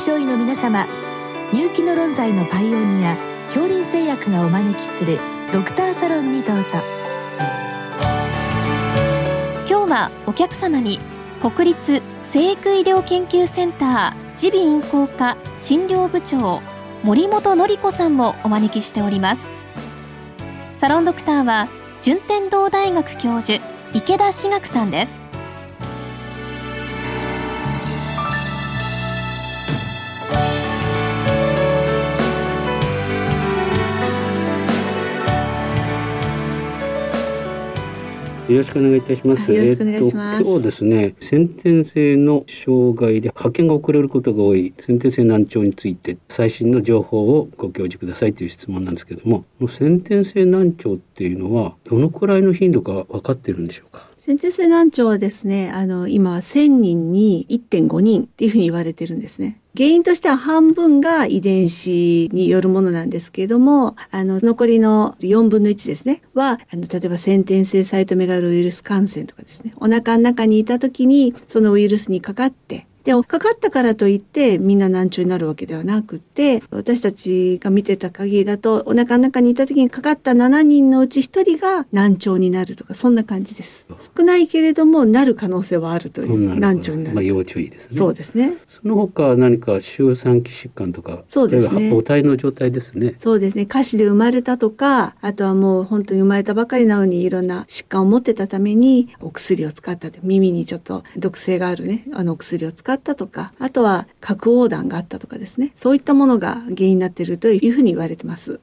症医の皆様入気の論剤のパイオニア恐林製薬がお招きするドクターサロンにどうぞ。今日はお客様に国立生育医療研究センター耳鼻咽喉科診療部長森本典子さんもお招きしております。サロンドクターは順天堂大学教授池田志学さんです。よろしくお願いいたします。よろしくお願いします。えー、今日ですね、先天性の障害で発見が遅れることが多い先天性難聴について最新の情報をご教示くださいという質問なんですけども、先天性難聴っていうのはどのくらいの頻度か分かっているんでしょうか？先天性難聴はですね、あの、今は1000人に1.5人っていうふうに言われてるんですね。原因としては半分が遺伝子によるものなんですけれども、あの、残りの4分の1ですね、は、あの、例えば先天性サイトメガロウイルス感染とかですね、お腹の中にいた時にそのウイルスにかかって、でかかったからといってみんな難聴になるわけではなくて私たちが見てた限りだとお腹の中にいた時にかかった7人のうち1人が難聴になるとかそんな感じです。少ないけれどもなる可能性はあるという難聴になるまあ、要注意ですね。そうですね。その他何か周産期疾患とかそうですね。母体の状態ですね。そうですね。下肢で生まれたとかあとはもう本当に生まれたばかりなのにいろんな疾患を持ってたためにお薬を使った耳にちょっと毒性があるねあのお薬を使かったとか、あとは核横断があったとかですね、そういったものが原因になっているというふうに言われてます。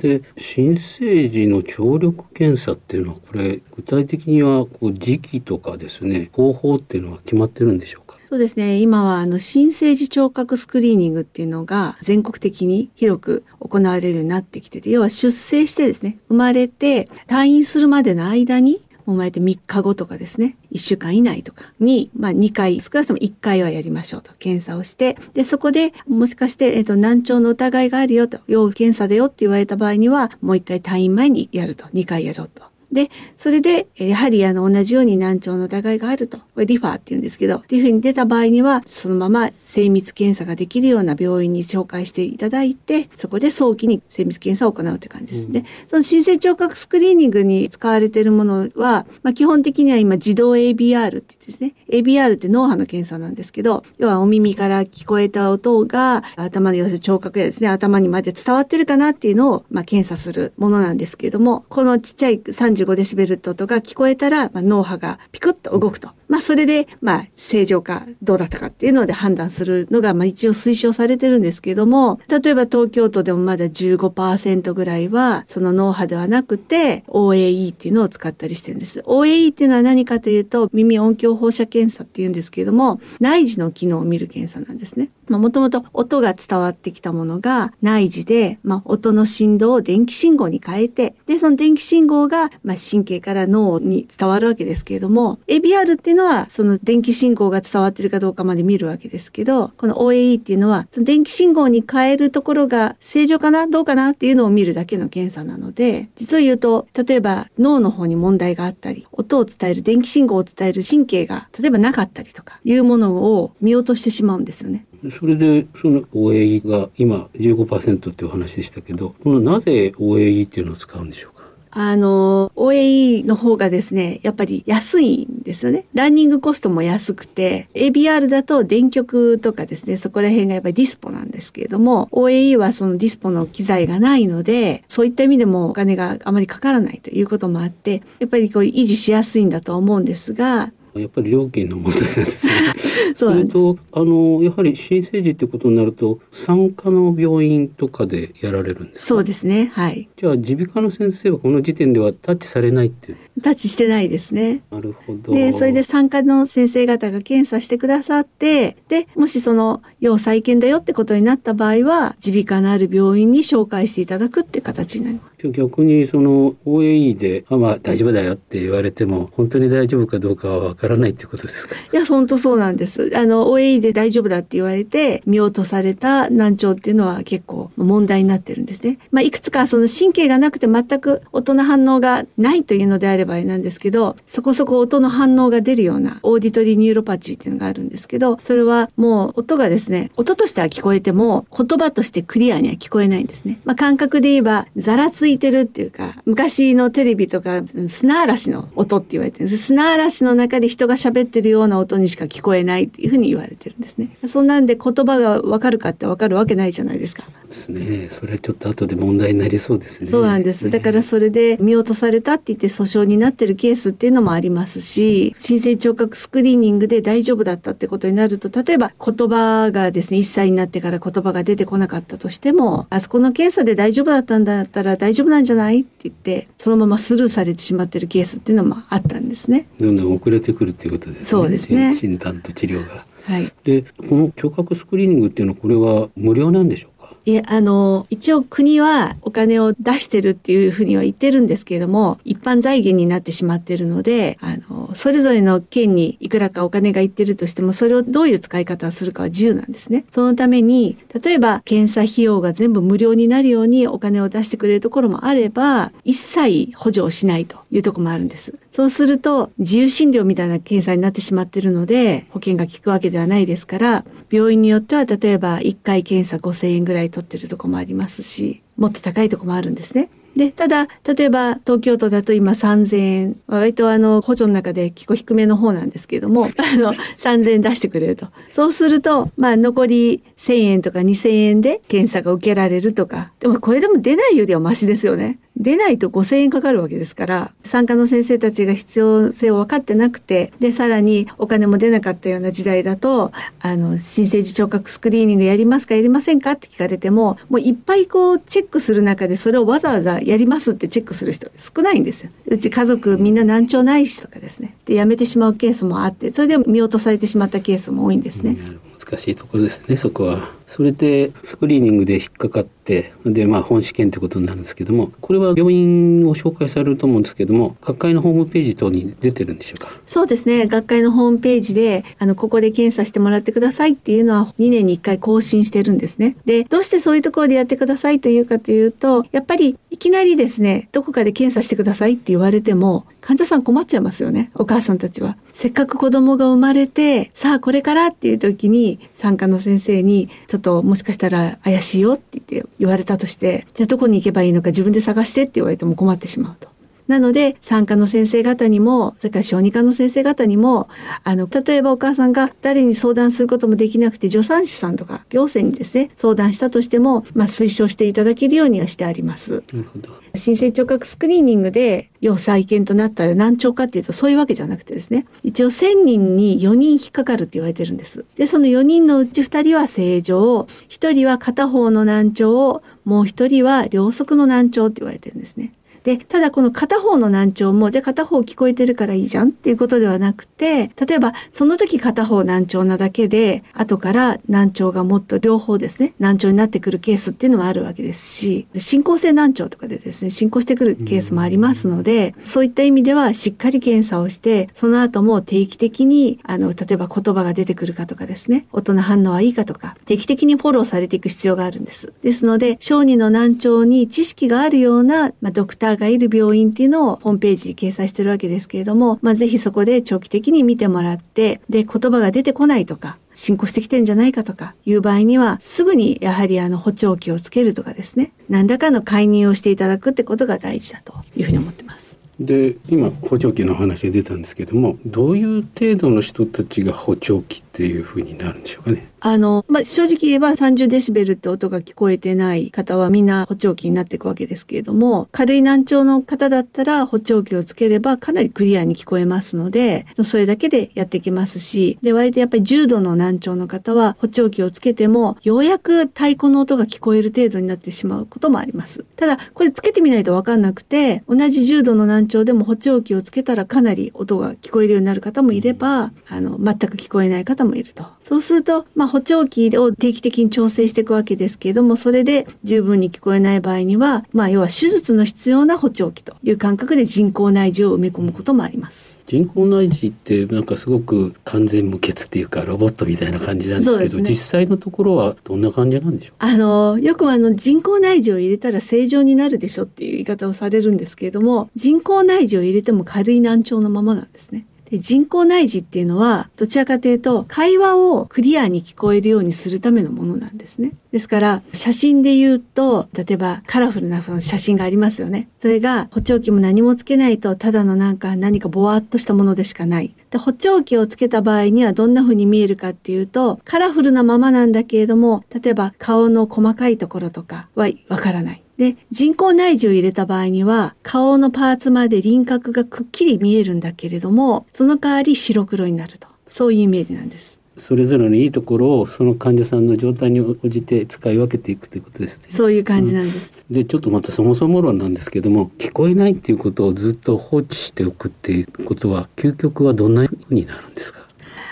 で、新生児の聴力検査っていうのは、これ具体的にはこう時期とかですね、方法っていうのは決まってるんでしょうか？そうですね。今はあの新生児聴覚スクリーニングっていうのが全国的に広く行われるようになってきてて、要は出生してですね、生まれて退院するまでの間に生まれて3日後とかですね、1週間以内とかに、まあ2回、少なくとも1回はやりましょうと、検査をして、で、そこでもしかして、えっ、ー、と、難聴の疑いがあるよと、要検査だよって言われた場合には、もう1回退院前にやると、2回やろうと。で、それで、やはりあの、同じように難聴の疑いがあると。これリファーって言うんですけど、っていうふうに出た場合には、そのまま精密検査ができるような病院に紹介していただいて、そこで早期に精密検査を行うって感じですね。うん、その新生聴覚スクリーニングに使われているものは、まあ、基本的には今自動 ABR ってですね。ABR って脳波の検査なんですけど、要はお耳から聞こえた音が頭の要するに聴覚やですね、頭にまで伝わってるかなっていうのを、まあ、検査するものなんですけれども、このちっちゃい45デシベルって音が聞こえたら、まあ、脳波がピクッと動くと。まあ、それで、まあ、正常かどうだったかっていうので判断するのが、まあ、一応推奨されてるんですけども、例えば東京都でもまだ15%ぐらいは、その脳波ではなくて、OAE っていうのを使ったりしてるんです。OAE っていうのは何かというと、耳音響放射検査っていうんですけれども、内耳の機能を見る検査なんですね。まあ、もともと音が伝わってきたものが内耳で、まあ、音の振動を電気信号に変えて、で、その電気信号が、まあ、神経から脳に伝わるわけですけれども、ABR っていうのは、その電気信号が伝わってるかどうかまで見るわけですけど、この OAE っていうのは、その電気信号に変えるところが正常かなどうかなっていうのを見るだけの検査なので、実を言うと、例えば脳の方に問題があったり、音を伝える、電気信号を伝える神経が、例えばなかったりとか、いうものを見落としてしまうんですよね。それでその OAE が今15%っていう話でしたけどこのなぜ OAE っていうのを使うんでしょうか？あの、OAE の方がですね、やっぱり安いんですよね。ランニングコストも安くて、ABR だと電極とかですね、そこら辺がやっぱりディスポなんですけれども、OAE はそのディスポの機材がないので、そういった意味でもお金があまりかからないということもあって、やっぱりこう維持しやすいんだと思うんですが、やっぱり料金の問題なんですね。それとあのやはり新生児ってことになると産科の病院とかでやられるんですそうですね。はい。じゃあ耳鼻科の先生はこの時点ではタッチされないっていう。タッチしてないですね。なるほど。でそれで産科の先生方が検査してくださってでもしその要再建だよってことになった場合は耳鼻科のある病院に紹介していただくって形になります逆にその OAE で「まあ大丈夫だよ」って言われても本当に大丈夫かどうかはわからないってことですか？いや本当そうなんです。あの OAE で大丈夫だって言われて見落とされた難聴っていうのは結構問題になってるんですね、まあ、いくつかその神経がなくて全く音の反応がないというのであればなんですけどそこそこ音の反応が出るような auditory neuropathy っていうのがあるんですけどそれはもう音がですね音としては聞こえても言葉としてクリアには聞こえないんですね、まあ、感覚で言えばざらついてるっていうか昔のテレビとか砂嵐の音って言われてるんです。砂嵐の中で人が喋ってるような音にしか聞こえないっていうふうに言われてるんですね。そんなんで言葉がわかるかってわかるわけないじゃないですか。ですね。それはちょっと後で問題になりそうですね。そうなんです。だからそれで見落とされたって言って訴訟になってるケースっていうのもありますし申請聴覚スクリーニングで大丈夫だったってことになると例えば言葉がですね1歳になってから言葉が出てこなかったとしてもあそこの検査で大丈夫だったんだったら大丈夫なんじゃない？って言ってそのままスルーされてしまってるケースっていうのもあったんですね。どんどん遅れてくるっていうことですね。そうですね。診断と治療が。はい、でこの聴覚スクリーニングっていうのはこれは無料なんでしょういえ、あの、一応国はお金を出してるっていうふうには言ってるんですけれども、一般財源になってしまってるので、あの、それぞれの県にいくらかお金がいってるとしても、それをどういう使い方をするかは自由なんですね。そのために、例えば検査費用が全部無料になるようにお金を出してくれるところもあれば、一切補助をしないというとこもあるんです。そうすると、自由診療みたいな検査になってしまってるので、保険が効くわけではないですから、病院によっては例えば1回検査5000円ぐらい取ってるとこもありますし、もっと高いとこもあるんですね。で、ただ、例えば東京都だと今3000円、割とあの補助の中で結構低めの方なんですけれども、あの3000円出してくれると。そうすると、まあ残り1000円とか2000円で検査が受けられるとか、でもこれでも出ないよりはマシですよね。出ないと5000円かかるわけですから、参加の先生たちが必要性を分かってなくて、で、さらにお金も出なかったような時代だと、あの、新生児聴覚スクリーニングやりますかやりませんかって聞かれても、もういっぱいこうチェックする中でそれをわざわざやりますってチェックする人少ないんですよ。うち家族みんな難聴ないしとかですね。で、やめてしまうケースもあって、それで見落とされてしまったケースも多いんですね。難しいところですね、そこは。それでスクリーニングで引っかかってでまあ本試験ってことになるんですけどもこれは病院を紹介されると思うんですけども学会のホームページ等に出てるんでしょうか？そうですね。学会のホームページであのここで検査してもらってくださいっていうのは2年に1回更新してるんですね。でどうしてそういうところでやってくださいというかというとやっぱりいきなりですねどこかで検査してくださいって言われても患者さん困っちゃいますよね。お母さんたちは。せっかく子供が生まれてさあこれからっていう時に産科の先生にちょっともしかしたら怪しいよって言って言われたとしてじゃあどこに行けばいいのか自分で探してって言われても困ってしまうと。なので、産科の先生方にも、それから小児科の先生方にも、あの、例えばお母さんが誰に相談することもできなくて、助産師さんとか行政にですね、相談したとしても、まあ、推奨していただけるようにはしてあります。なるほど。新生聴覚スクリーニングで、要再建となったら難聴かっていうと、そういうわけじゃなくてですね、一応1000人に4人引っかかるって言われてるんです。で、その4人のうち2人は正常、1人は片方の難聴を、もう1人は両側の難聴って言われてるんですね。で、ただこの片方の難聴も、じゃあ片方聞こえてるからいいじゃんっていうことではなくて、例えばその時片方難聴なだけで、後から難聴がもっと両方ですね、難聴になってくるケースっていうのもあるわけですし、進行性難聴とかでですね、進行してくるケースもありますので、そういった意味ではしっかり検査をして、その後も定期的に、あの、例えば言葉が出てくるかとかですね、音の反応はいいかとか、定期的にフォローされていく必要があるんです。ですので、小児の難聴に知識があるような、まあ、ドクターがいる病院っていうのをホームページに掲載してるわけですけれども、まあ、ぜひそこで長期的に見てもらって、で、言葉が出てこないとか、進行してきてんじゃないかとかいう場合には、すぐにやはりあの補聴器をつけるとかですね、何らかの介入をしていただくってことが大事だというふうに思ってます。で今補聴器の話が出たんですけどもどういう程度の人たちが補聴器っていうふうになるんでしょうかねあの、まあ、正直言えば30デシベルって音が聞こえてない方はみんな補聴器になっていくわけですけれども、軽い難聴の方だったら補聴器をつければかなりクリアに聞こえますので、それだけでやっていきますし、で、割とやっぱり重度の難聴の方は補聴器をつけても、ようやく太鼓の音が聞こえる程度になってしまうこともあります。ただ、これつけてみないとわかんなくて、同じ重度の難聴でも補聴器をつけたらかなり音が聞こえるようになる方もいれば、あの、全く聞こえない方もいると。そうすると、まあ、補聴器を定期的に調整していくわけですけれども、それで十分に聞こえない場合には、まあ、要は手術の必要な補聴器という感覚で人工内耳を埋め込むこともあります。人工内耳ってなんかすごく完全無欠っていうかロボットみたいな感じなんですけど、ね、実際のところはどんな感じなんでしょう？あのよくあの人工内耳を入れたら正常になるでしょっていう言い方をされるんですけれども人工内耳を入れても軽い難聴のままなんですね。で人工内耳っていうのはどちらかというと会話をクリアに聞こえるようにするためのものなんですね。ですから写真で言うと例えばカラフルな写真がありますよね。それが補聴器も何もつけないとただのなんか何かぼわっとしたものでしかない。で補聴器をつけた場合にはどんな風に見えるかっていうとカラフルなままなんだけれども例えば顔の細かいところとかはわからない。で、人工内耳を入れた場合には、顔のパーツまで輪郭がくっきり見えるんだけれども、その代わり白黒になると。そういうイメージなんです。それぞれのいいところをその患者さんの状態に応じて使い分けていくということですね。そういう感じなんです。うん、でちょっとまたそもそも論なんですけども聞こえないっていうことをずっと放置しておくっていうことは究極はどんなふうになるんですか？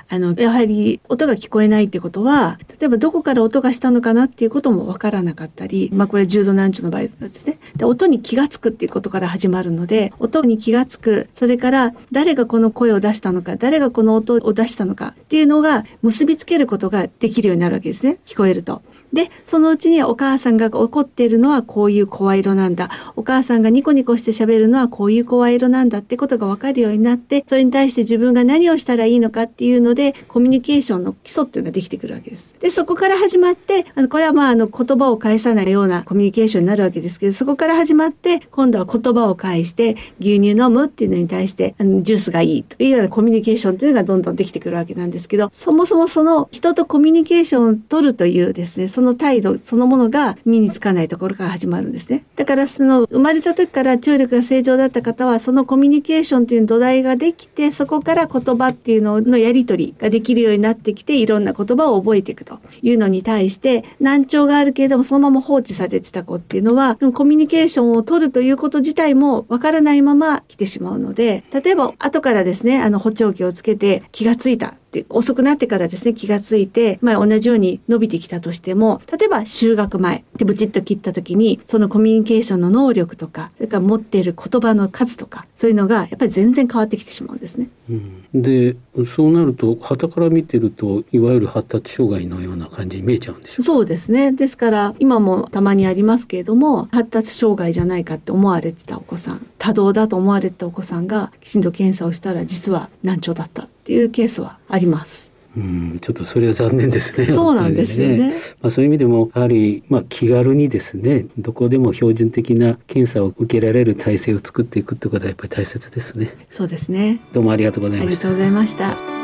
あの、やはり音が聞こえないってことは、例えばどこから音がしたのかなっていうこともわからなかったり、まあこれ重度難聴の場合ですね。で、音に気がつくっていうことから始まるので、音に気がつく、それから誰がこの声を出したのか、誰がこの音を出したのかっていうのが結びつけることができるようになるわけですね。聞こえると。で、そのうちにお母さんが怒っているのはこういう声色なんだ。お母さんがニコニコして喋るのはこういう声色なんだってことがわかるようになって、それに対して自分が何をしたらいいのかっていうので、コミュニケーションの基礎っていうのができてくるわけです。で、そこから始まって、あの、これはまあ、あの、言葉を返さないようなコミュニケーションになるわけですけど、そこから始まって、今度は言葉を返して、牛乳飲むっていうのに対して、あの、ジュースがいいというようなコミュニケーションっていうのがどんどんできてくるわけなんですけど、そもそもその人とコミュニケーションを取るというですね、その態度、そのものが身につかないところから始まるんですね。だからその生まれた時から聴力が正常だった方はそのコミュニケーションという土台ができてそこから言葉っていうののやり取りができるようになってきていろんな言葉を覚えていくというのに対して難聴があるけれどもそのまま放置されてた子っていうのはコミュニケーションを取るということ自体もわからないまま来てしまうので例えば後からですねあの補聴器をつけて気がついた遅くなってからですね気がついて、まあ、同じように伸びてきたとしても例えば就学前でブチッと切った時にそのコミュニケーションの能力とかそれから持っている言葉の数とかそういうのがやっぱり全然変わってきてしまうんですね。うん、でそうなると傍から見てるといわゆる発達障害のような感じに見えちゃうんでしょ？うそうですねですから今もたまにありますけれども発達障害じゃないかって思われてたお子さん多動だと思われてたお子さんがきちんと検査をしたら実は難聴だったっていうケースはあります。うん、ちょっとそれは残念ですね。そうなんですよね。ねまあそういう意味でもやはりまあ気軽にですね、どこでも標準的な検査を受けられる体制を作っていくってことはやっぱり大切ですね。そうですね。どうもありがとうございました。ありがとうございました。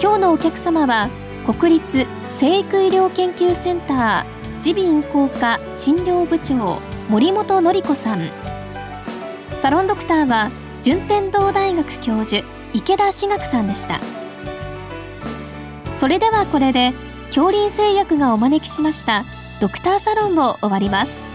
今日のお客様は国立生育医療研究センター耳鼻咽喉科診療部長森本典子さん。サロンドクターは順天堂大学教授池田志学さんでした。それではこれで恐林製薬がお招きしましたドクターサロンを終わります。